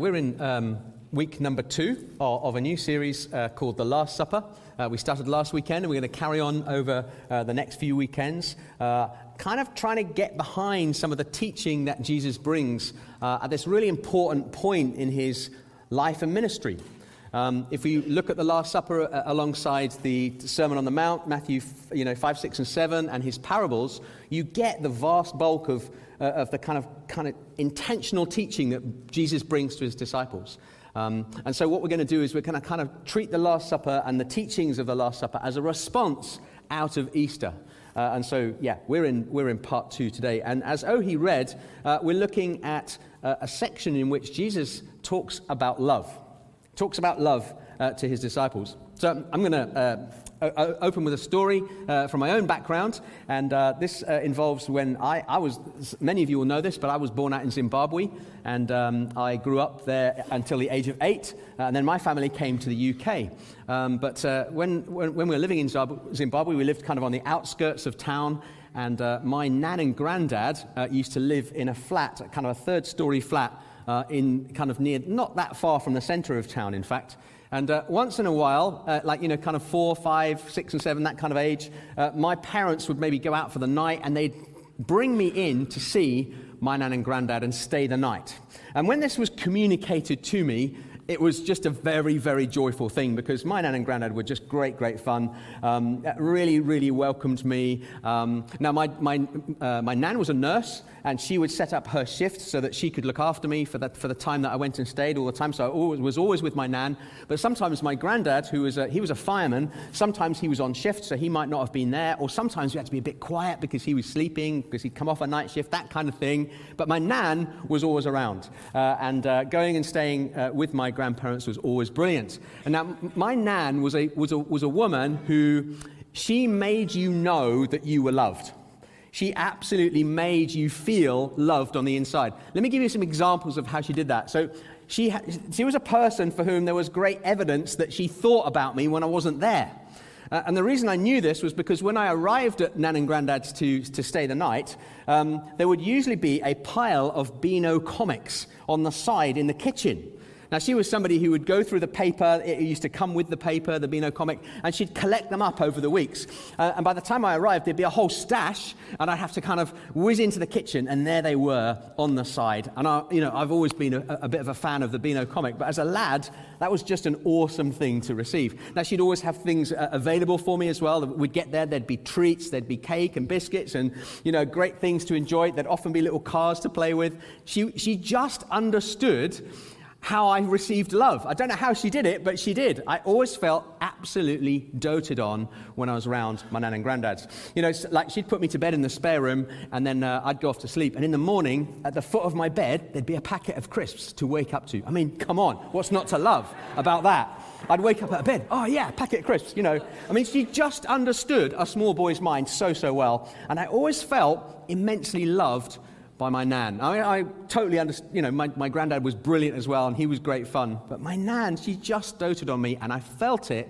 We're in um, week number two of, of a new series uh, called The Last Supper. Uh, we started last weekend and we're going to carry on over uh, the next few weekends, uh, kind of trying to get behind some of the teaching that Jesus brings uh, at this really important point in his life and ministry. Um, if we look at the Last Supper uh, alongside the Sermon on the Mount, Matthew you know, 5, 6, and 7, and his parables, you get the vast bulk of uh, of the kind of, kind of intentional teaching that Jesus brings to his disciples. Um, and so, what we're going to do is we're going to kind of treat the Last Supper and the teachings of the Last Supper as a response out of Easter. Uh, and so, yeah, we're in, we're in part two today. And as Ohi read, uh, we're looking at uh, a section in which Jesus talks about love, talks about love uh, to his disciples. So I'm going to uh, open with a story uh, from my own background. And uh, this uh, involves when I, I, was, many of you will know this, but I was born out in Zimbabwe. And um, I grew up there until the age of eight. Uh, and then my family came to the UK. Um, but uh, when, when, when, we were living in Zimbabwe, we lived kind of on the outskirts of town. And uh, my nan and granddad used to live in a flat, kind of a third story flat. in kind of near, not that far from the center of town, in fact. And uh, once in a while, uh, like, you know, kind of four, five, six, and seven, that kind of age, uh, my parents would maybe go out for the night and they'd bring me in to see my nan and granddad and stay the night. And when this was communicated to me, it was just a very, very joyful thing because my nan and granddad were just great, great fun. Um, really, really welcomed me. Um, now, my, my, uh, my nan was a nurse, and she would set up her shift so that she could look after me for the, for the time that I went and stayed all the time. So I always, was always with my nan. But sometimes my granddad, who was a, he was a fireman, sometimes he was on shift, so he might not have been there. Or sometimes we had to be a bit quiet because he was sleeping, because he'd come off a night shift, that kind of thing. But my nan was always around. Uh, and uh, going and staying uh, with my grandparents was always brilliant. And now, my nan was a, was a, was a woman who she made you know that you were loved. She absolutely made you feel loved on the inside. Let me give you some examples of how she did that. So, she, she was a person for whom there was great evidence that she thought about me when I wasn't there. Uh, and the reason I knew this was because when I arrived at Nan and Granddad's to, to stay the night, um, there would usually be a pile of Beano comics on the side in the kitchen. Now, she was somebody who would go through the paper, it used to come with the paper, the Beano comic, and she'd collect them up over the weeks. Uh, and by the time I arrived, there'd be a whole stash, and I'd have to kind of whiz into the kitchen, and there they were on the side. And I, you know, I've always been a, a bit of a fan of the Beano comic, but as a lad, that was just an awesome thing to receive. Now, she'd always have things uh, available for me as well. We'd get there, there'd be treats, there'd be cake and biscuits, and, you know, great things to enjoy. There'd often be little cars to play with. She, she just understood how I received love. I don't know how she did it, but she did. I always felt absolutely doted on when I was around my nan and granddad's. You know, like she'd put me to bed in the spare room, and then uh, I'd go off to sleep. And in the morning, at the foot of my bed, there'd be a packet of crisps to wake up to. I mean, come on, what's not to love about that? I'd wake up out of bed, oh yeah, packet of crisps, you know. I mean, she just understood a small boy's mind so, so well. And I always felt immensely loved by my nan. I, mean, I totally understand, you know, my, my granddad was brilliant as well, and he was great fun. But my nan, she just doted on me, and I felt it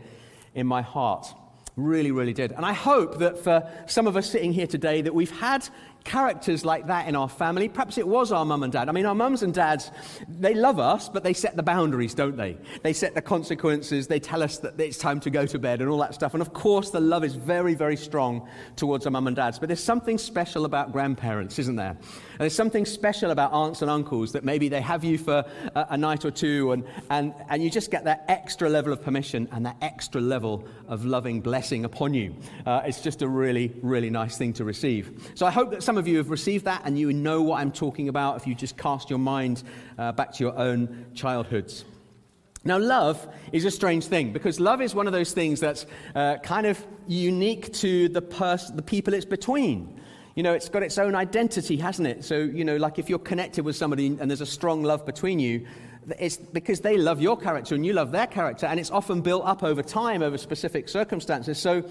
in my heart. Really, really did. And I hope that for some of us sitting here today, that we've had characters like that in our family. Perhaps it was our mum and dad. I mean, our mums and dads, they love us, but they set the boundaries, don't they? They set the consequences. They tell us that it's time to go to bed and all that stuff. And of course, the love is very, very strong towards our mum and dads. But there's something special about grandparents, isn't there? And there's something special about aunts and uncles that maybe they have you for a, a night or two and, and, and you just get that extra level of permission and that extra level of loving blessing upon you. Uh, it's just a really, really nice thing to receive. So I hope that some of you have received that and you know what I'm talking about if you just cast your mind uh, back to your own childhoods. Now, love is a strange thing because love is one of those things that's uh, kind of unique to the, pers- the people it's between. You know, it's got its own identity, hasn't it? So, you know, like if you're connected with somebody and there's a strong love between you, it's because they love your character and you love their character, and it's often built up over time, over specific circumstances. So,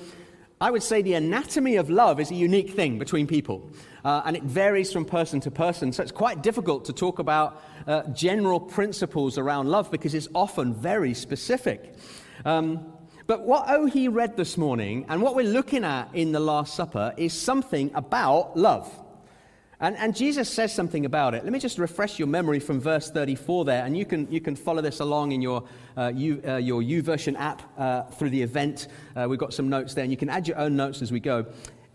I would say the anatomy of love is a unique thing between people, uh, and it varies from person to person. So it's quite difficult to talk about uh, general principles around love because it's often very specific. Um, but what Ohi read this morning and what we're looking at in the Last Supper is something about love. And, and Jesus says something about it. Let me just refresh your memory from verse 34 there, and you can, you can follow this along in your, uh, U, uh, your app uh, through the event. Uh, we've got some notes there, and you can add your own notes as we go.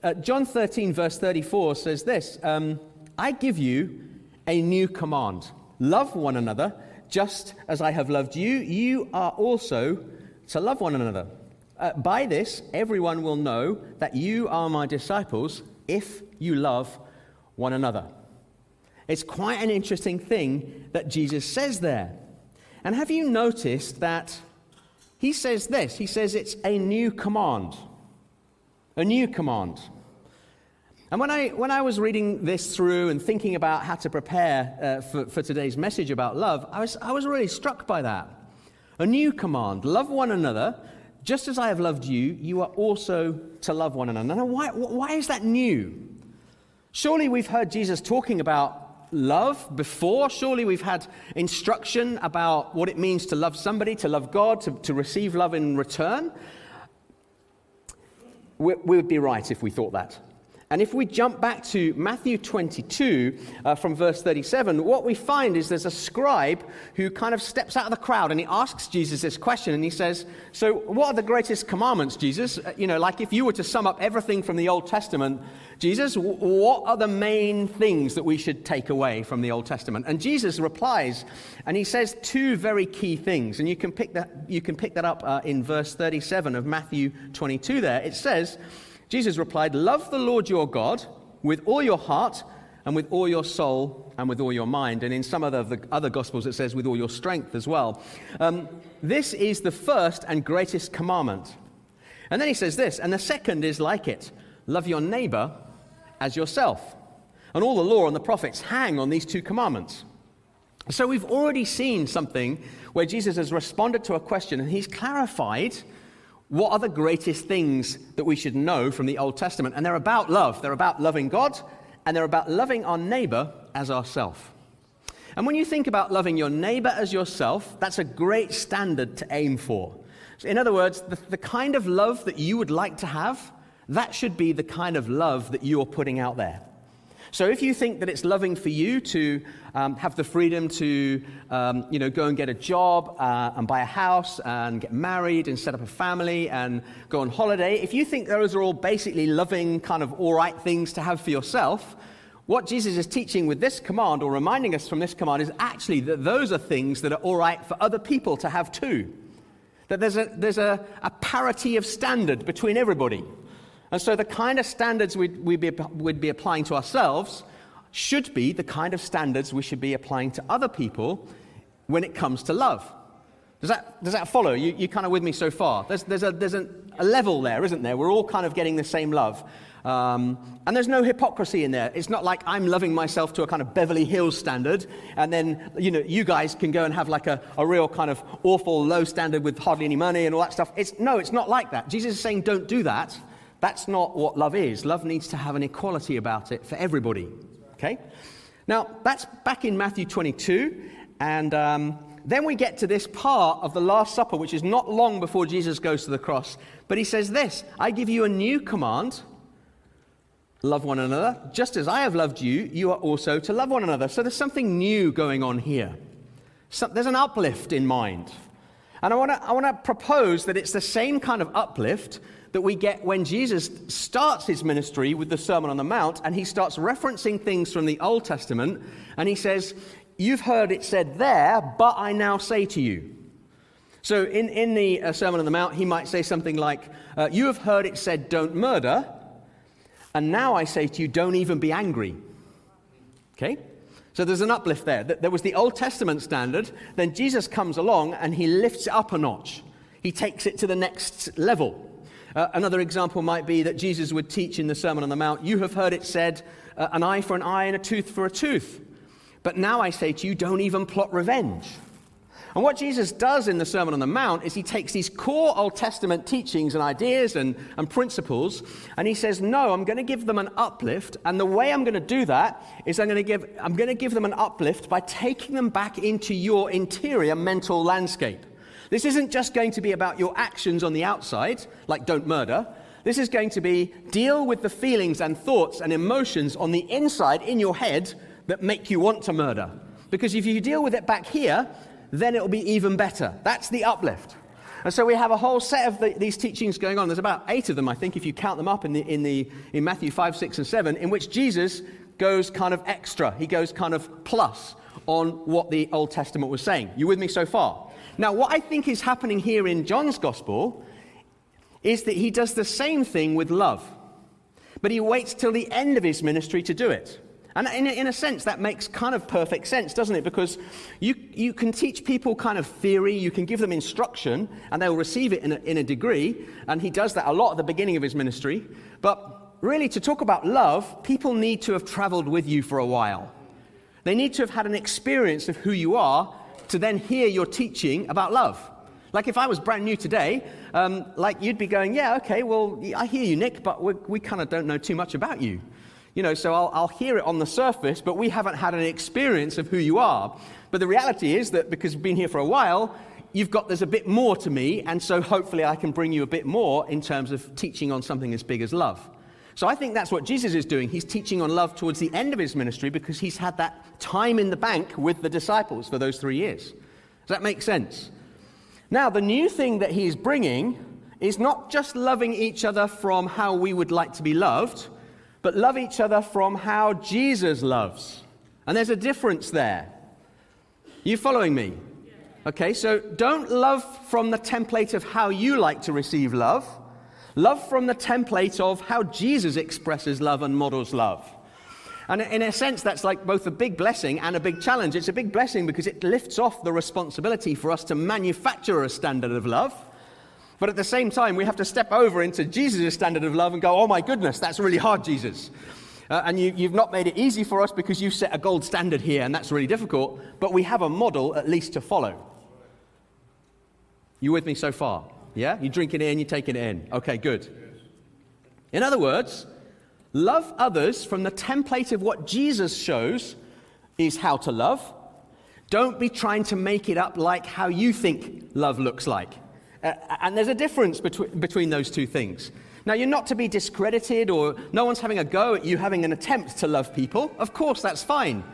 Uh, John 13, verse 34 says this um, I give you a new command love one another, just as I have loved you. You are also to love one another. Uh, by this, everyone will know that you are my disciples if you love one another. It's quite an interesting thing that Jesus says there. And have you noticed that he says this? He says it's a new command. A new command. And when I, when I was reading this through and thinking about how to prepare uh, for, for today's message about love, I was, I was really struck by that. A new command love one another, just as I have loved you, you are also to love one another. Now, why, why is that new? Surely we've heard Jesus talking about love before. Surely we've had instruction about what it means to love somebody, to love God, to, to receive love in return. We, we would be right if we thought that. And if we jump back to Matthew 22 uh, from verse 37, what we find is there's a scribe who kind of steps out of the crowd and he asks Jesus this question and he says, So, what are the greatest commandments, Jesus? Uh, you know, like if you were to sum up everything from the Old Testament, Jesus, what are the main things that we should take away from the Old Testament? And Jesus replies and he says two very key things. And you can pick that, you can pick that up uh, in verse 37 of Matthew 22 there. It says, Jesus replied, Love the Lord your God with all your heart and with all your soul and with all your mind. And in some of the other Gospels, it says with all your strength as well. Um, this is the first and greatest commandment. And then he says this, and the second is like it love your neighbor as yourself. And all the law and the prophets hang on these two commandments. So we've already seen something where Jesus has responded to a question and he's clarified what are the greatest things that we should know from the Old Testament? And they're about love. They're about loving God, and they're about loving our neighbor as ourself. And when you think about loving your neighbor as yourself, that's a great standard to aim for. So in other words, the, the kind of love that you would like to have, that should be the kind of love that you're putting out there. So if you think that it's loving for you to um, have the freedom to, um, you know, go and get a job uh, and buy a house and get married and set up a family and go on holiday, if you think those are all basically loving, kind of all right things to have for yourself, what Jesus is teaching with this command or reminding us from this command is actually that those are things that are all right for other people to have too. That there's a, there's a, a parity of standard between everybody. And so the kind of standards we'd, we'd, be, we'd be applying to ourselves should be the kind of standards we should be applying to other people when it comes to love. Does that, does that follow? You, you kind of with me so far? There's, there's, a, there's a, a level there, isn't there? We're all kind of getting the same love. Um, and there's no hypocrisy in there. It's not like I'm loving myself to a kind of Beverly Hills standard, and then you know you guys can go and have like a, a real kind of awful low standard with hardly any money and all that stuff. It's no, it's not like that. Jesus is saying, don't do that. That's not what love is. Love needs to have an equality about it for everybody. Okay? Now, that's back in Matthew 22. And um, then we get to this part of the Last Supper, which is not long before Jesus goes to the cross. But he says this I give you a new command love one another. Just as I have loved you, you are also to love one another. So there's something new going on here. There's an uplift in mind. And I want to I propose that it's the same kind of uplift that we get when Jesus starts his ministry with the Sermon on the Mount and he starts referencing things from the Old Testament and he says, You've heard it said there, but I now say to you. So in, in the uh, Sermon on the Mount, he might say something like, uh, You have heard it said, don't murder, and now I say to you, don't even be angry. Okay? So there's an uplift there. There was the Old Testament standard, then Jesus comes along and he lifts it up a notch. He takes it to the next level. Uh, another example might be that Jesus would teach in the Sermon on the Mount, You have heard it said, uh, an eye for an eye and a tooth for a tooth. But now I say to you, don't even plot revenge. And what Jesus does in the Sermon on the Mount is he takes these core Old Testament teachings and ideas and, and principles, and he says, No, I'm going to give them an uplift. And the way I'm going to do that is I'm going to give, I'm going to give them an uplift by taking them back into your interior mental landscape. This isn't just going to be about your actions on the outside, like don't murder. This is going to be deal with the feelings and thoughts and emotions on the inside in your head that make you want to murder. Because if you deal with it back here, then it'll be even better. That's the uplift. And so we have a whole set of the, these teachings going on. There's about eight of them, I think, if you count them up in, the, in, the, in Matthew 5, 6, and 7, in which Jesus goes kind of extra. He goes kind of plus on what the Old Testament was saying. You with me so far? Now, what I think is happening here in John's Gospel is that he does the same thing with love, but he waits till the end of his ministry to do it. And in a, in a, sense, that makes kind of perfect sense, doesn't it? Because you, you can teach people kind of theory, you can give them instruction, and they'll receive it in a, in a degree. And he does that a lot at the beginning of his ministry. But really, to talk about love, people need to have traveled with you for a while. They need to have had an experience of who you are to then hear your teaching about love. Like if I was brand new today, um, like you'd be going, yeah, okay, well, I hear you, Nick, but we kind of don't know too much about you. You know, so I'll, I'll hear it on the surface, but we haven't had an experience of who you are. But the reality is that because we've been here for a while, you've got there's a bit more to me, and so hopefully I can bring you a bit more in terms of teaching on something as big as love. So I think that's what Jesus is doing. He's teaching on love towards the end of his ministry because he's had that time in the bank with the disciples for those three years. Does that make sense? Now, the new thing that he's bringing is not just loving each other from how we would like to be loved, but love each other from how Jesus loves. And there's a difference there. You following me? Okay, so don't love from the template of how you like to receive love. Love from the template of how Jesus expresses love and models love. And in a sense, that's like both a big blessing and a big challenge. It's a big blessing because it lifts off the responsibility for us to manufacture a standard of love. But at the same time, we have to step over into Jesus' standard of love and go, oh my goodness, that's really hard, Jesus. Uh, and you, you've not made it easy for us because you set a gold standard here, and that's really difficult. But we have a model at least to follow. You with me so far? Yeah? You drinking it in, you taking it in. Okay, good. In other words, love others from the template of what Jesus shows is how to love. Don't be trying to make it up like how you think love looks like. Uh, and there's a difference between, between those two things. Now, you're not to be discredited or no one's having a go at you having an attempt to love people. Of course, that's fine.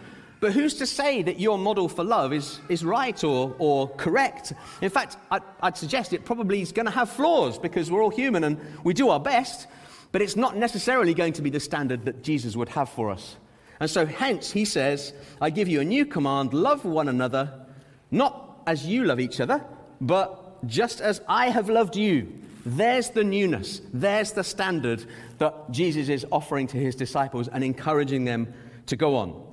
But who's to say that your model for love is, is right or, or correct? In fact, I'd, I'd suggest it probably is going to have flaws because we're all human and we do our best, but it's not necessarily going to be the standard that Jesus would have for us. And so, hence, he says, I give you a new command love one another, not as you love each other, but just as I have loved you. There's the newness. There's the standard that Jesus is offering to his disciples and encouraging them to go on.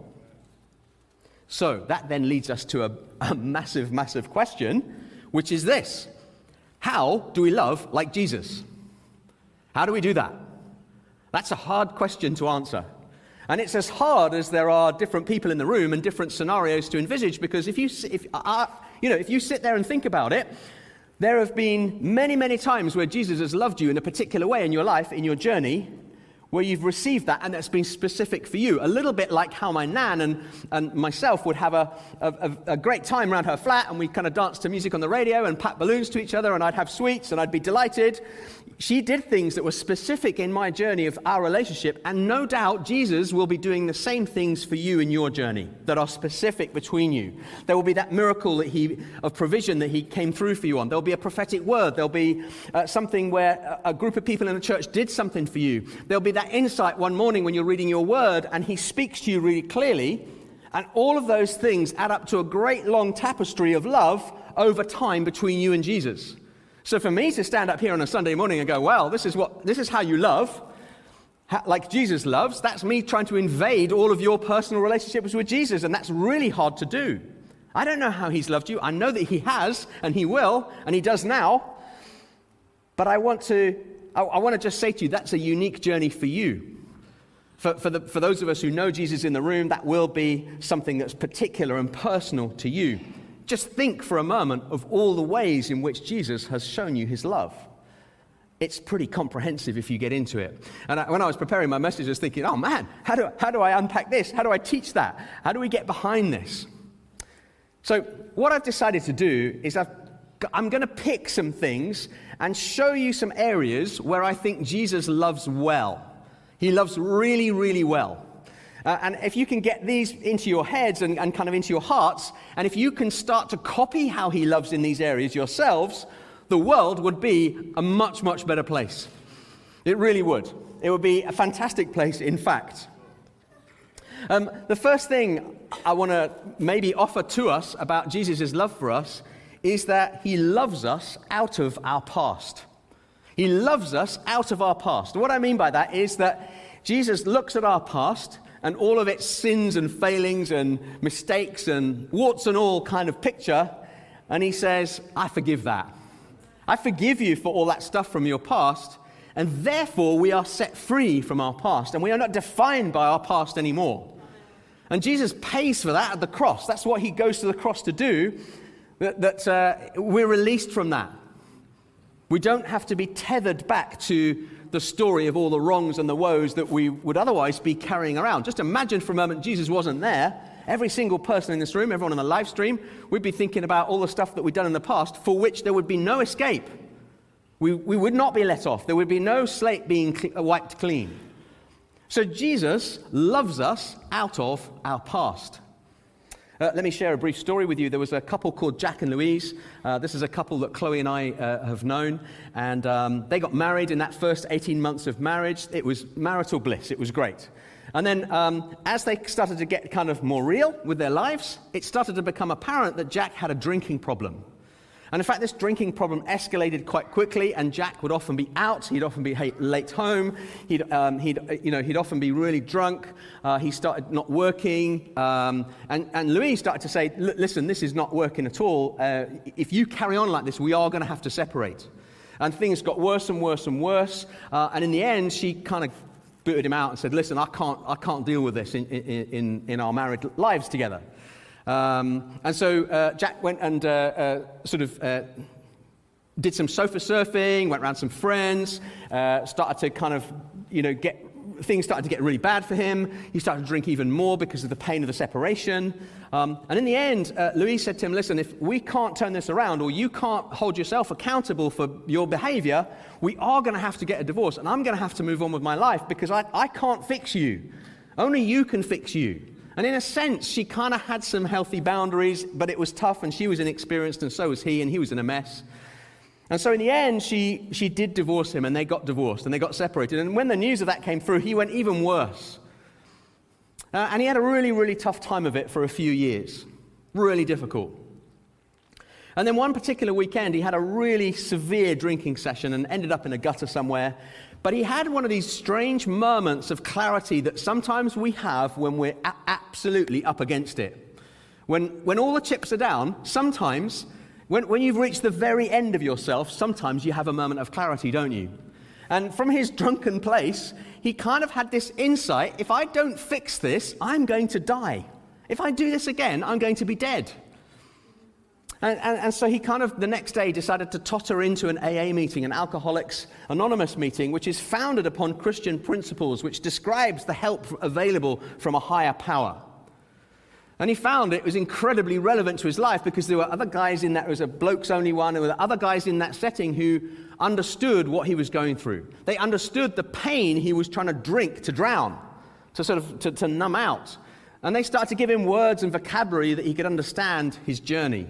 So that then leads us to a, a massive, massive question, which is this How do we love like Jesus? How do we do that? That's a hard question to answer. And it's as hard as there are different people in the room and different scenarios to envisage because if you, if, uh, you know, if you sit there and think about it, there have been many, many times where Jesus has loved you in a particular way in your life, in your journey, where you've received that and that's been specific for you. A little bit like how my nan and, and myself would have a, a, a great time around her flat and we'd kind of dance to music on the radio and pat balloons to each other and I'd have sweets and I'd be delighted she did things that were specific in my journey of our relationship, and no doubt Jesus will be doing the same things for you in your journey that are specific between you. There will be that miracle that he, of provision that he came through for you on. There'll be a prophetic word. There'll be uh, something where a group of people in the church did something for you. There'll be that insight one morning when you're reading your word and he speaks to you really clearly. And all of those things add up to a great long tapestry of love over time between you and Jesus. So for me to stand up here on a Sunday morning and go, well, this is, what, this is how you love, like Jesus loves, that's me trying to invade all of your personal relationships with Jesus, and that's really hard to do. I don't know how he's loved you. I know that he has, and he will, and he does now. But I want to, I, I want to just say to you, that's a unique journey for you. For, for, the, for those of us who know Jesus in the room, that will be something that's particular and personal to you just think for a moment of all the ways in which Jesus has shown you his love. It's pretty comprehensive if you get into it. And I, when I was preparing my message, I was thinking, oh man, how do, how do I unpack this? How do I teach that? How do we get behind this? So, what I've decided to do is I've I'm going to pick some things and show you some areas where I think Jesus loves well. He loves really, really well. Uh, and if you can get these into your heads and, and kind of into your hearts, and if you can start to copy how he loves in these areas yourselves, the world would be a much, much better place. It really would. It would be a fantastic place, in fact. Um, the first thing I want to maybe offer to us about Jesus' love for us is that he loves us out of our past. He loves us out of our past. What I mean by that is that Jesus looks at our past and all of its sins and failings and mistakes and warts and all kind of picture, and he says, I forgive that. I forgive you for all that stuff from your past, and therefore we are set free from our past, and we are not defined by our past anymore. And Jesus pays for that at the cross. That's what he goes to the cross to do, that, that uh, we're released from that. We don't have to be tethered back to the story of all the wrongs and the woes that we would otherwise be carrying around. Just imagine for a moment Jesus wasn't there. Every single person in this room, everyone on the live stream, we'd be thinking about all the stuff that we'd done in the past for which there would be no escape. We, we would not be let off. There would be no slate being cl- uh, wiped clean. So Jesus loves us out of our past. Uh, let me share a brief story with you. There was a couple called Jack and Louise. Uh, this is a couple that Chloe and I uh, have known. And um, they got married in that first 18 months of marriage. It was marital bliss, it was great. And then, um, as they started to get kind of more real with their lives, it started to become apparent that Jack had a drinking problem. And in fact, this drinking problem escalated quite quickly, and Jack would often be out. He'd often be late home. He'd, um, he'd, you know, he'd often be really drunk. Uh, he started not working. Um, and, and Louise started to say, Listen, this is not working at all. Uh, if you carry on like this, we are going to have to separate. And things got worse and worse and worse. Uh, and in the end, she kind of booted him out and said, Listen, I can't, I can't deal with this in, in, in our married lives together. Um, and so uh, Jack went and uh, uh, sort of uh, did some sofa surfing, went around some friends, uh, started to kind of, you know, get things started to get really bad for him. He started to drink even more because of the pain of the separation. Um, and in the end, uh, Louise said to him, Listen, if we can't turn this around or you can't hold yourself accountable for your behavior, we are going to have to get a divorce. And I'm going to have to move on with my life because I, I can't fix you. Only you can fix you. And in a sense, she kind of had some healthy boundaries, but it was tough, and she was inexperienced, and so was he, and he was in a mess. And so in the end, she, she did divorce him, and they got divorced, and they got separated. And when the news of that came through, he went even worse. Uh, and he had a really, really tough time of it for a few years. Really difficult. And then one particular weekend, he had a really severe drinking session and ended up in a gutter somewhere. But he had one of these strange moments of clarity that sometimes we have when we're a- absolutely up against it. When, when all the chips are down, sometimes, when, when you've reached the very end of yourself, sometimes you have a moment of clarity, don't you? And from his drunken place, he kind of had this insight if I don't fix this, I'm going to die. If I do this again, I'm going to be dead. And, and, and, so he kind of the next day decided to totter into an AA meeting, an Alcoholics Anonymous meeting, which is founded upon Christian principles, which describes the help available from a higher power. And he found it was incredibly relevant to his life because there were other guys in that, it was a blokes only one, there were other guys in that setting who understood what he was going through. They understood the pain he was trying to drink to drown, to sort of to, to numb out. And they started to give him words and vocabulary that he could understand his journey.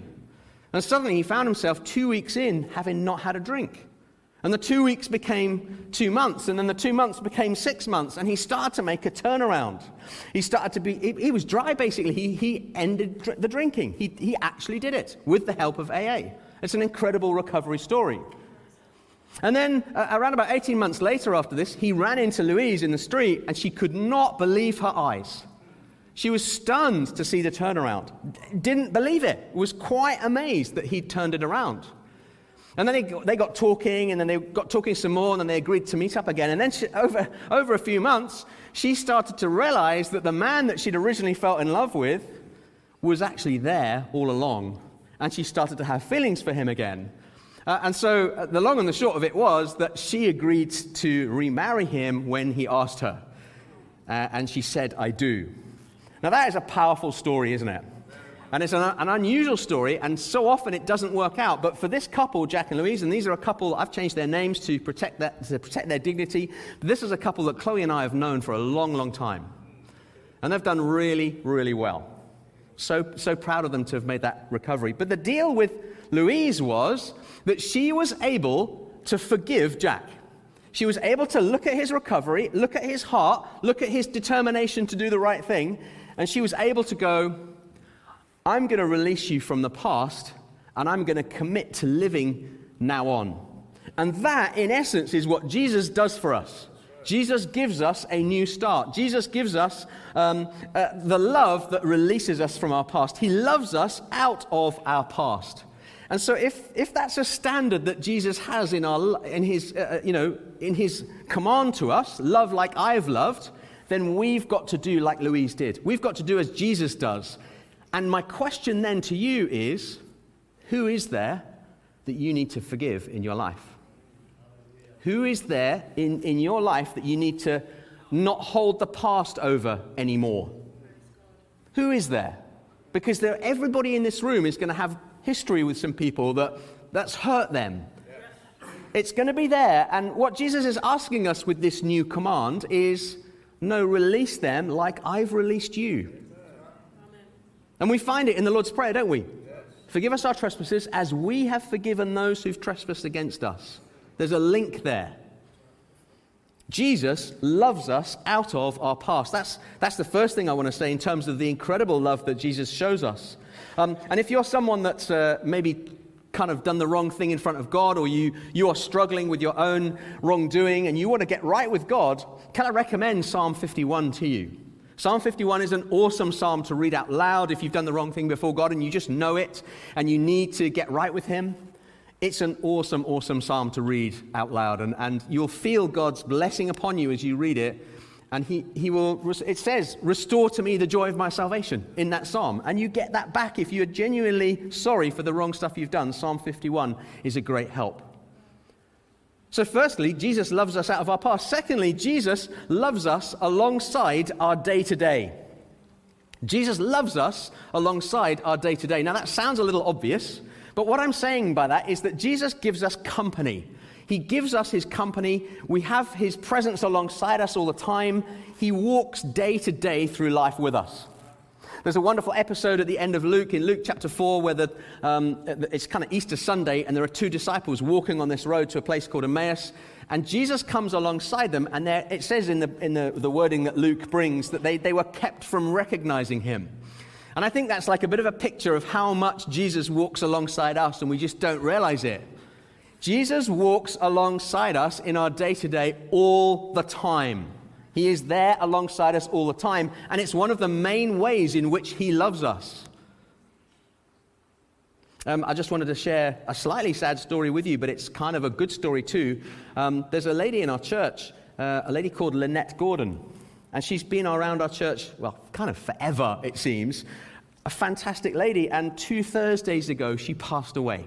And suddenly he found himself two weeks in having not had a drink. And the two weeks became two months, and then the two months became six months, and he started to make a turnaround. He started to be, he, he was dry basically. He, he ended dr- the drinking. He, he actually did it with the help of AA. It's an incredible recovery story. And then, uh, around about 18 months later after this, he ran into Louise in the street, and she could not believe her eyes. She was stunned to see the turnaround. Didn't believe it. Was quite amazed that he'd turned it around. And then they got, they got talking, and then they got talking some more, and then they agreed to meet up again. And then she, over, over a few months, she started to realize that the man that she'd originally felt in love with was actually there all along. And she started to have feelings for him again. Uh, and so uh, the long and the short of it was that she agreed to remarry him when he asked her. Uh, and she said, I do. Now, that is a powerful story, isn't it? And it's an, an, unusual story, and so often it doesn't work out. But for this couple, Jack and Louise, and these are a couple, I've changed their names to protect, that, to protect their dignity. This is a couple that Chloe and I have known for a long, long time. And they've done really, really well. So, so proud of them to have made that recovery. But the deal with Louise was that she was able to forgive Jack. She was able to look at his recovery, look at his heart, look at his determination to do the right thing, and she was able to go, I'm going to release you from the past and I'm going to commit to living now on. And that, in essence, is what Jesus does for us. Jesus gives us a new start. Jesus gives us um, uh, the love that releases us from our past. He loves us out of our past. And so, if, if that's a standard that Jesus has in, our, in, his, uh, uh you know, in his command to us, love like I've loved, then we've got to do like Louise did. We've got to do as Jesus does. And my question then to you is who is there that you need to forgive in your life? Who is there in, in your life that you need to not hold the past over anymore? Who is there? Because there, everybody in this room is going to have history with some people that, that's hurt them. It's going to be there. And what Jesus is asking us with this new command is no, release them like I've released you. And we find it in the Lord's Prayer, don't we? Forgive us our trespasses as we have forgiven those who've trespassed against us. There's a link there. Jesus loves us out of our past. That's, that's the first thing I want to say in terms of the incredible love that Jesus shows us. Um, and if you're someone that's uh, maybe kind of done the wrong thing in front of God, or you, you are struggling with your own wrongdoing and you want to get right with God, can I recommend Psalm 51 to you? Psalm 51 is an awesome psalm to read out loud if you've done the wrong thing before God and you just know it and you need to get right with Him. It's an awesome, awesome psalm to read out loud, and, and you'll feel God's blessing upon you as you read it and he, he will, it says, restore to me the joy of my salvation in that psalm. And you get that back if you're genuinely sorry for the wrong stuff you've done. Psalm 51 is a great help. So, firstly, Jesus loves us out of our past. Secondly, Jesus loves us alongside our day to day. Jesus loves us alongside our day to day. Now, that sounds a little obvious, but what I'm saying by that is that Jesus gives us company. He gives us his company. We have his presence alongside us all the time. He walks day to day through life with us. There's a wonderful episode at the end of Luke, in Luke chapter 4, where the, um, it's kind of Easter Sunday, and there are two disciples walking on this road to a place called Emmaus. And Jesus comes alongside them, and it says in, the, in the, the wording that Luke brings that they, they were kept from recognizing him. And I think that's like a bit of a picture of how much Jesus walks alongside us, and we just don't realize it. Jesus walks alongside us in our day to day all the time. He is there alongside us all the time, and it's one of the main ways in which He loves us. Um, I just wanted to share a slightly sad story with you, but it's kind of a good story too. Um, there's a lady in our church, uh, a lady called Lynette Gordon, and she's been around our church, well, kind of forever, it seems. A fantastic lady, and two Thursdays ago, she passed away.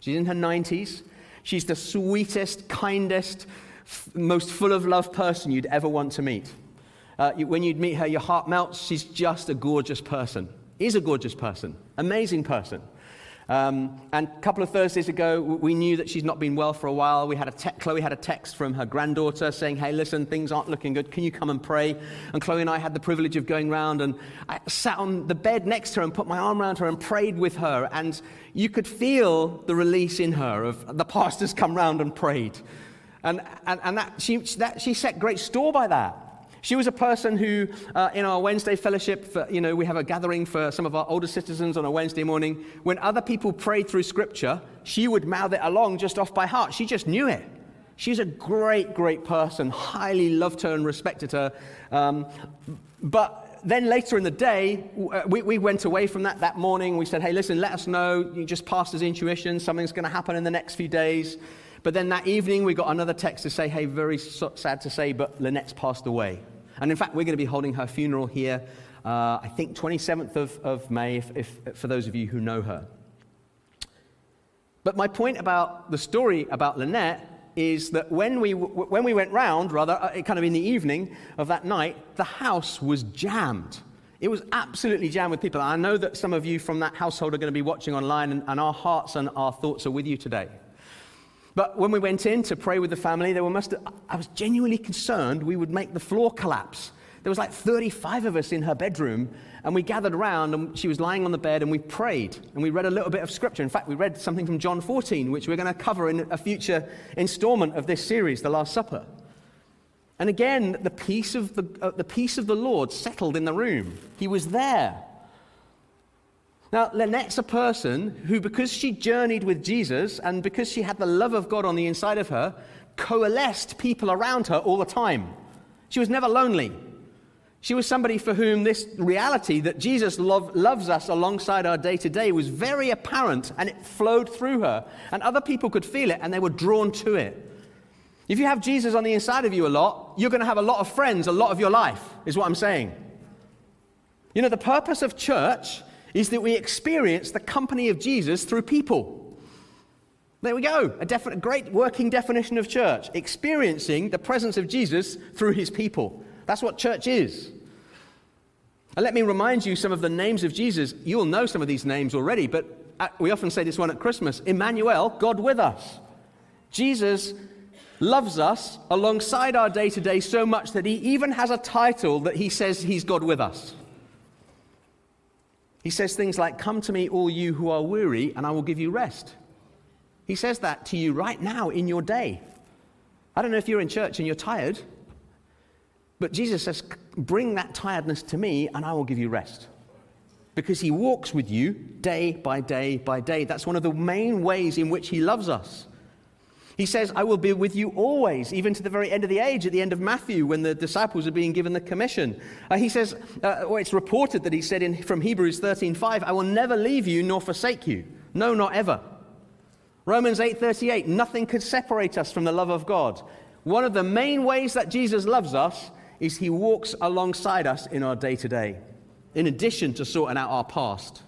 She's in her 90s. She's the sweetest, kindest, f- most full of love person you'd ever want to meet. Uh, you, when you'd meet her, your heart melts. She's just a gorgeous person. Is a gorgeous person, amazing person. Um, and a couple of Thursdays ago, we knew that she's not been well for a while. We had a te- Chloe had a text from her granddaughter saying, Hey, listen, things aren't looking good. Can you come and pray? And Chloe and I had the privilege of going round, and I sat on the bed next to her and put my arm around her and prayed with her. And you could feel the release in her of the pastors come round and prayed. And, and, and that, she, that, she set great store by that. She was a person who, uh, in our Wednesday fellowship, for, you know, we have a gathering for some of our older citizens on a Wednesday morning. When other people prayed through scripture, she would mouth it along just off by heart. She just knew it. She's a great, great person. Highly loved her and respected her. Um, but then later in the day, uh, we, we, went away from that that morning. We said, hey, listen, let us know. You just passed his intuition. Something's going to happen in the next few days. But then that evening, we got another text to say, hey, very sad to say, but Lynette's passed away. And in fact, we're going to be holding her funeral here, uh, I think 27th of, of May, if, if, for those of you who know her. But my point about the story about Lynette is that when we, when we went round, rather, uh, kind of in the evening of that night, the house was jammed. It was absolutely jammed with people. I know that some of you from that household are going to be watching online, and, and our hearts and our thoughts are with you today. But when we went in to pray with the family, there were must I was genuinely concerned we would make the floor collapse. There was like 35 of us in her bedroom, and we gathered around, and she was lying on the bed, and we prayed, and we read a little bit of scripture. In fact, we read something from John 14, which we're going to cover in a future installment of this series, The Last Supper. And again, the peace of the, uh, the peace of the Lord settled in the room. He was there. Now, Lynette's a person who, because she journeyed with Jesus and because she had the love of God on the inside of her, coalesced people around her all the time. She was never lonely. She was somebody for whom this reality that Jesus love, loves us alongside our day to day was very apparent and it flowed through her. And other people could feel it and they were drawn to it. If you have Jesus on the inside of you a lot, you're going to have a lot of friends a lot of your life, is what I'm saying. You know, the purpose of church is that we experience the company of Jesus through people. There we go. A definite, great working definition of church experiencing the presence of Jesus through his people. That's what church is. And let me remind you some of the names of Jesus. You'll know some of these names already, but uh, we often say this one at Christmas Emmanuel, God with us. Jesus loves us alongside our day to day so much that he even has a title that he says he's God with us. He says things like, Come to me, all you who are weary, and I will give you rest. He says that to you right now in your day. I don't know if you're in church and you're tired, but Jesus says, Bring that tiredness to me, and I will give you rest. Because he walks with you day by day by day. That's one of the main ways in which he loves us. He says, I will be with you always, even to the very end of the age, at the end of Matthew, when the disciples are being given the commission. Uh, he says, uh, well, it's reported that he said in, from Hebrews 13:5, I will never leave you nor forsake you. No, not ever. Romans 8:38, nothing could separate us from the love of God. One of the main ways that Jesus loves us is he walks alongside us in our day to day, in addition to sorting out our past.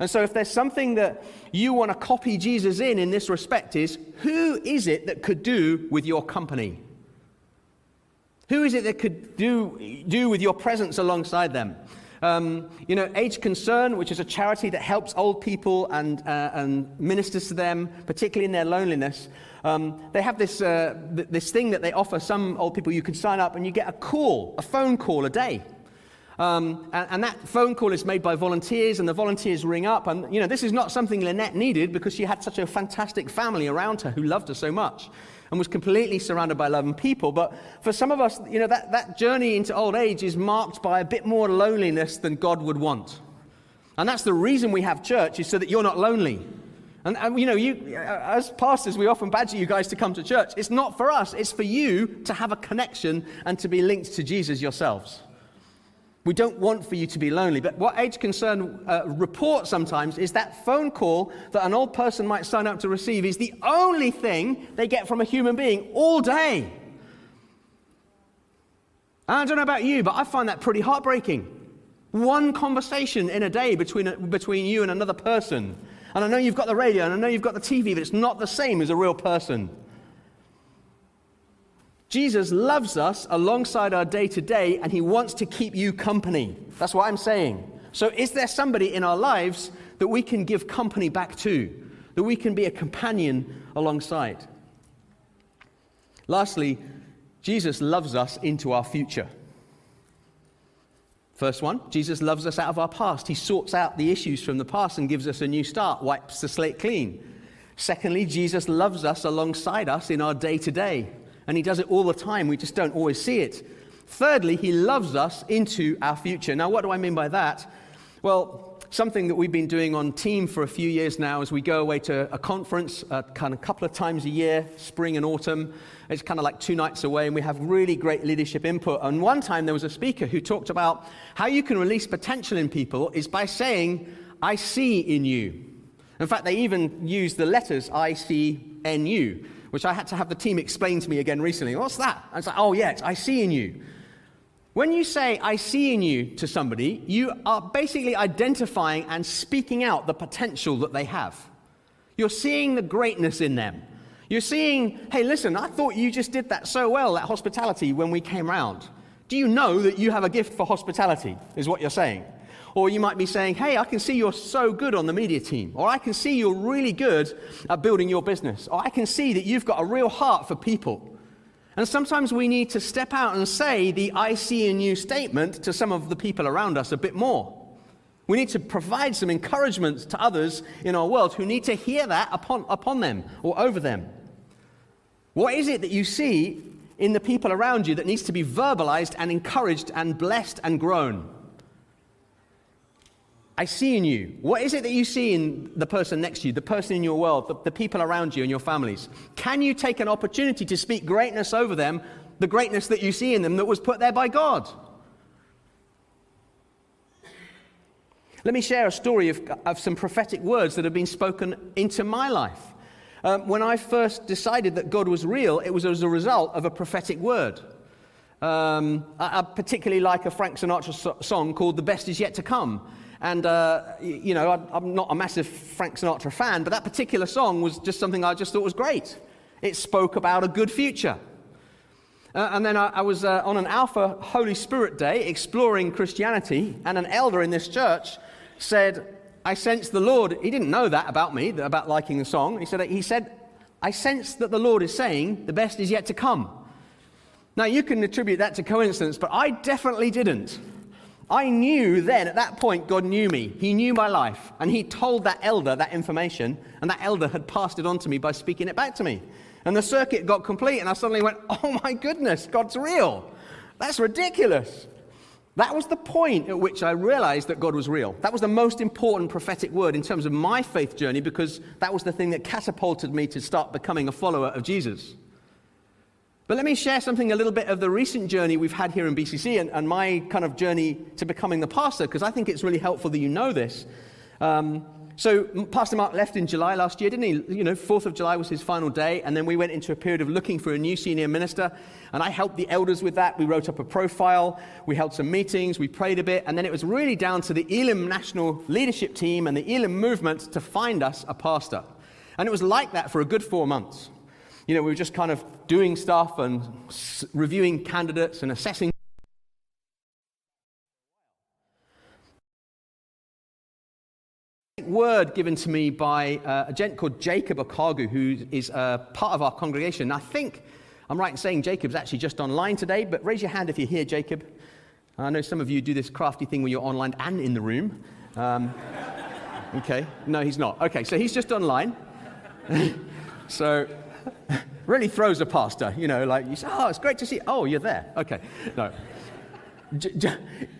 And so, if there's something that you want to copy Jesus in in this respect, is who is it that could do with your company? Who is it that could do, do with your presence alongside them? Um, you know, Age Concern, which is a charity that helps old people and, uh, and ministers to them, particularly in their loneliness, um, they have this, uh, th- this thing that they offer some old people. You can sign up and you get a call, a phone call a day. Um, and, and, that phone call is made by volunteers, and the volunteers ring up. And, you know, this is not something Lynette needed because she had such a fantastic family around her who loved her so much and was completely surrounded by loving people. But for some of us, you know, that, that journey into old age is marked by a bit more loneliness than God would want. And that's the reason we have church, is so that you're not lonely. And, and, you know, you, as pastors, we often badger you guys to come to church. It's not for us, it's for you to have a connection and to be linked to Jesus yourselves. We don't want for you to be lonely. But what Age Concern uh, sometimes is that phone call that an old person might sign up to receive is the only thing they get from a human being all day. I don't know about you, but I find that pretty heartbreaking. One conversation in a day between, between you and another person. And I know you've got the radio and I know you've got the TV, but it's not the same as a real person. Jesus loves us alongside our day to day, and he wants to keep you company. That's what I'm saying. So, is there somebody in our lives that we can give company back to, that we can be a companion alongside? Lastly, Jesus loves us into our future. First one, Jesus loves us out of our past. He sorts out the issues from the past and gives us a new start, wipes the slate clean. Secondly, Jesus loves us alongside us in our day to day and He does it all the time. We just don't always see it. Thirdly, He loves us into our future. Now, what do I mean by that? Well, something that we've been doing on team for a few years now is we go away to a conference uh, kind of a couple of times a year, spring and autumn. It's kind of like two nights away, and we have really great leadership input. And one time there was a speaker who talked about how you can release potential in people is by saying, I see in you. In fact, they even use the letters I C N U which I had to have the team explain to me again recently. What's that? I was like, oh, yeah, I see in you. When you say, I see in you to somebody, you are basically identifying and speaking out the potential that they have. You're seeing the greatness in them. You're seeing, hey, listen, I thought you just did that so well, that hospitality, when we came round. Do you know that you have a gift for hospitality, is what you're saying? Or you might be saying, hey, I can see you're so good on the media team. Or I can see you're really good at building your business. Or I can see that you've got a real heart for people. And sometimes we need to step out and say the I see in you statement to some of the people around us a bit more. We need to provide some encouragement to others in our world who need to hear that upon, upon them or over them. What is it that you see in the people around you that needs to be verbalized and encouraged and blessed and grown? I see in you. What is it that you see in the person next to you, the person in your world, the, the, people around you and your families? Can you take an opportunity to speak greatness over them, the greatness that you see in them that was put there by God? Let me share a story of, of some prophetic words that have been spoken into my life. Um, when I first decided that God was real, it was as a result of a prophetic word. Um, I, I, particularly like a Frank Sinatra so- song called The Best Is Yet to Come. And, uh, you know, I, am not a massive Frank Sinatra fan, but that particular song was just something I just thought was great. It spoke about a good future. Uh, and then I, I was uh, on an Alpha Holy Spirit Day exploring Christianity, and an elder in this church said, I sense the Lord. He didn't know that about me, about liking the song. He said, he said, I sense that the Lord is saying the best is yet to come. Now, you can attribute that to coincidence, but I definitely didn't. I knew then, at that point, God knew me. He knew my life. And He told that elder that information, and that elder had passed it on to me by speaking it back to me. And the circuit got complete, and I suddenly went, Oh my goodness, God's real. That's ridiculous. That was the point at which I realized that God was real. That was the most important prophetic word in terms of my faith journey because that was the thing that catapulted me to start becoming a follower of Jesus. But let me share something a little bit of the recent journey we've had here in BCC and, and my kind of journey to becoming the pastor, because I think it's really helpful that you know this. Um, so, Pastor Mark left in July last year, didn't he? You know, 4th of July was his final day, and then we went into a period of looking for a new senior minister, and I helped the elders with that. We wrote up a profile, we held some meetings, we prayed a bit, and then it was really down to the Elim National Leadership Team and the Elim movement to find us a pastor. And it was like that for a good four months. You know, we were just kind of doing stuff and reviewing candidates and assessing. Word given to me by uh, a gent called Jacob Okagu, who is uh, part of our congregation. I think I'm right in saying Jacob's actually just online today, but raise your hand if you're here, Jacob. I know some of you do this crafty thing where you're online and in the room. Um, okay, no, he's not. Okay, so he's just online. so really throws a pastor, you know, like you say, oh, it's great to see. Oh, you're there. Okay. No. J- J-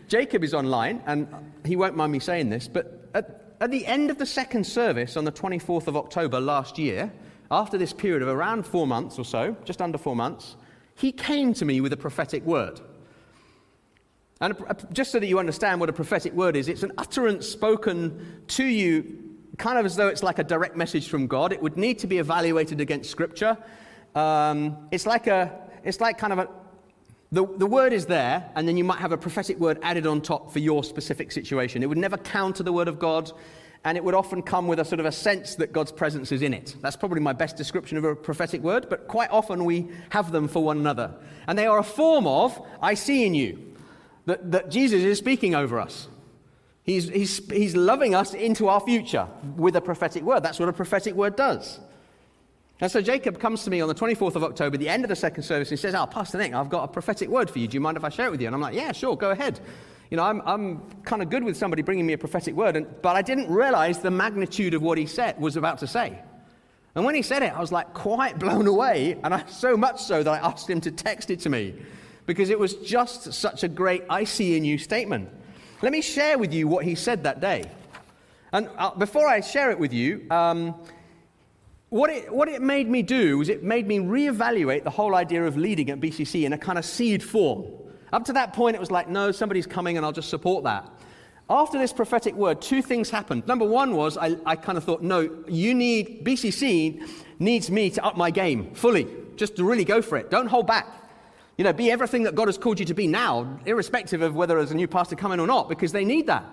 Jacob is online, and he won't mind me saying this, but at, at the end of the second service on the 24th of October last year, after this period of around four months or so, just under four months, he came to me with a prophetic word. And just so that you understand what a prophetic word is, it's an utterance spoken to you kind of as though it's like a direct message from God. It would need to be evaluated against Scripture. Um, it's like a, it's like kind of a, the, the word is there, and then you might have a prophetic word added on top for your specific situation. It would never counter the word of God, and it would often come with a sort of a sense that God's presence is in it. That's probably my best description of a prophetic word, but quite often we have them for one another. And they are a form of, I see in you, that, that Jesus is speaking over us. He's, he's, he's loving us into our future with a prophetic word. That's what a prophetic word does. And so Jacob comes to me on the 24th of October, the end of the second service, and he says, Oh, Pastor Nick, I've got a prophetic word for you. Do you mind if I share it with you? And I'm like, Yeah, sure, go ahead. You know, I'm, I'm kind of good with somebody bringing me a prophetic word, and, but I didn't realize the magnitude of what he said was about to say. And when he said it, I was like quite blown away, and I, so much so that I asked him to text it to me because it was just such a great I see in you statement. Let me share with you what he said that day. And uh, before I share it with you, um, what, it, what it made me do was it made me reevaluate the whole idea of leading at BCC in a kind of seed form. Up to that point, it was like, no, somebody's coming and I'll just support that. After this prophetic word, two things happened. Number one was I, I kind of thought, no, you need, BCC needs me to up my game fully, just to really go for it. Don't hold back. You know, be everything that God has called you to be now, irrespective of whether there's a new pastor coming or not, because they need that.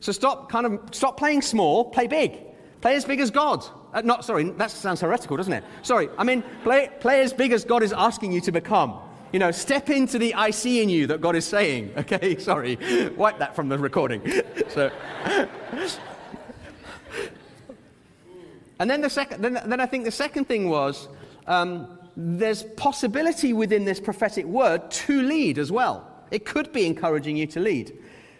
So stop kind of stop playing small, play big. Play as big as God. Uh, not sorry, that sounds heretical, doesn't it? Sorry, I mean play, play as big as God is asking you to become. You know, step into the I see in you that God is saying. Okay, sorry. Wipe that from the recording. so. and then the second, then, then I think the second thing was um, there's possibility within this prophetic word to lead as well. It could be encouraging you to lead.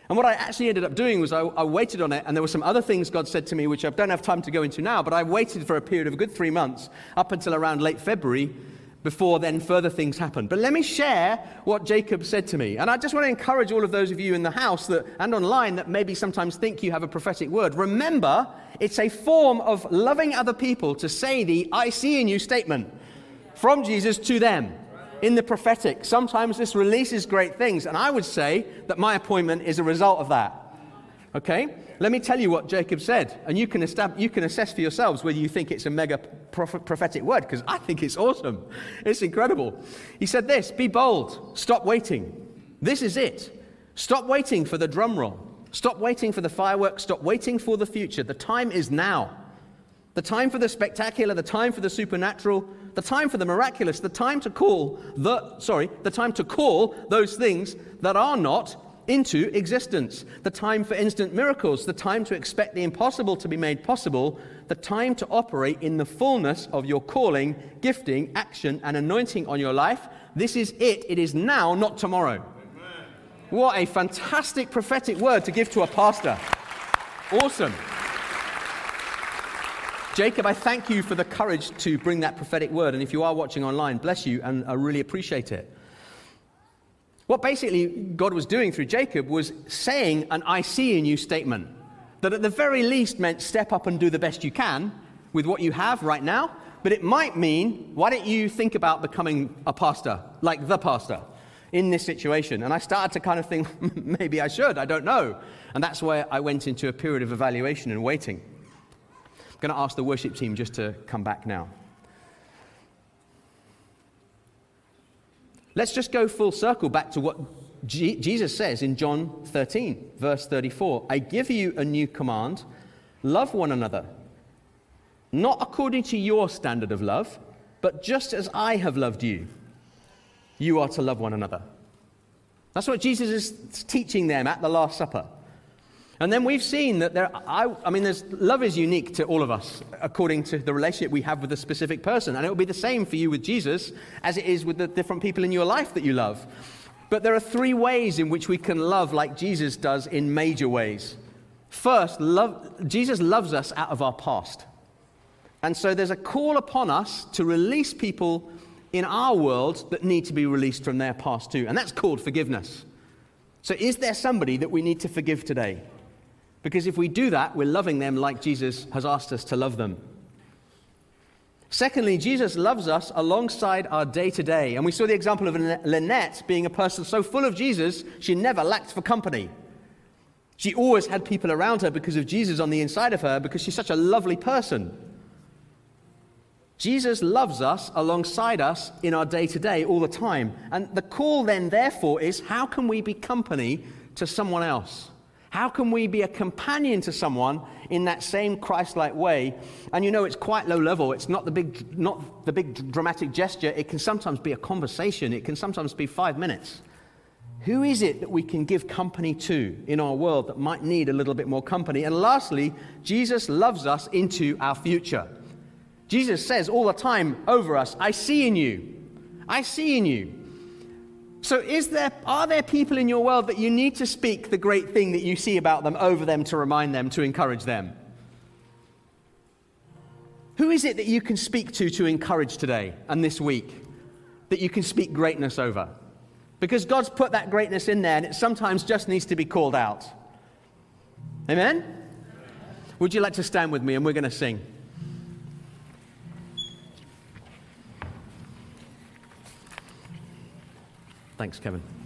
And what I actually ended up doing was I, I, waited on it, and there were some other things God said to me, which I don't have time to go into now, but I waited for a period of a good three months, up until around late February, before then further things happened. But let me share what Jacob said to me. And I just want to encourage all of those of you in the house that, and online that maybe sometimes think you have a prophetic word. Remember, it's a form of loving other people to say the I see in you statement from Jesus to them in the prophetic. Sometimes this releases great things, and I would say that my appointment is a result of that. Okay? Let me tell you what Jacob said, and you can, you can assess for yourselves whether you think it's a mega prophet- prophetic word, because I think it's awesome. It's incredible. He said this Be bold, stop waiting. This is it. Stop waiting for the drum roll. Stop waiting for the fireworks. Stop waiting for the future. The time is now. The time for the spectacular, the time for the supernatural, the time for the miraculous, the time to call the sorry, the time to call those things that are not into existence, the time for instant miracles, the time to expect the impossible to be made possible, the time to operate in the fullness of your calling, gifting, action, and anointing on your life. This is it. It is now, not tomorrow. Amen. What a fantastic prophetic word to give to a pastor. Awesome. Jacob, I thank you for the courage to bring that prophetic word. And if you are watching online, bless you, and I really appreciate it. What basically God was doing through Jacob was saying an I see in you statement that at the very least meant step up and do the best you can with what you have right now. But it might mean, why don't you think about becoming a pastor, like the pastor, in this situation? And I started to kind of think, maybe I should, I don't know. And that's where I went into a period of evaluation and waiting. I'm going to ask the worship team just to come back now. Let's just go full circle back to what G- Jesus says in John 13, verse 34 I give you a new command love one another, not according to your standard of love, but just as I have loved you, you are to love one another. That's what Jesus is teaching them at the Last Supper. And then we've seen that there, I, I mean, there's, love is unique to all of us according to the relationship we have with a specific person. And it will be the same for you with Jesus as it is with the different people in your life that you love. But there are three ways in which we can love like Jesus does in major ways. First, love, Jesus loves us out of our past. And so there's a call upon us to release people in our world that need to be released from their past too. And that's called forgiveness. So, is there somebody that we need to forgive today? Because if we do that, we're loving them like Jesus has asked us to love them. Secondly, Jesus loves us alongside our day to day. And we saw the example of Lynette being a person so full of Jesus, she never lacked for company. She always had people around her because of Jesus on the inside of her, because she's such a lovely person. Jesus loves us alongside us in our day to day all the time. And the call then, therefore, is how can we be company to someone else? How can we be a companion to someone in that same Christ like way? And you know, it's quite low level. It's not the, big, not the big dramatic gesture. It can sometimes be a conversation, it can sometimes be five minutes. Who is it that we can give company to in our world that might need a little bit more company? And lastly, Jesus loves us into our future. Jesus says all the time over us, I see in you. I see in you. So, is there, are there people in your world that you need to speak the great thing that you see about them over them to remind them, to encourage them? Who is it that you can speak to to encourage today and this week that you can speak greatness over? Because God's put that greatness in there and it sometimes just needs to be called out. Amen? Would you like to stand with me and we're going to sing? Thanks, Kevin.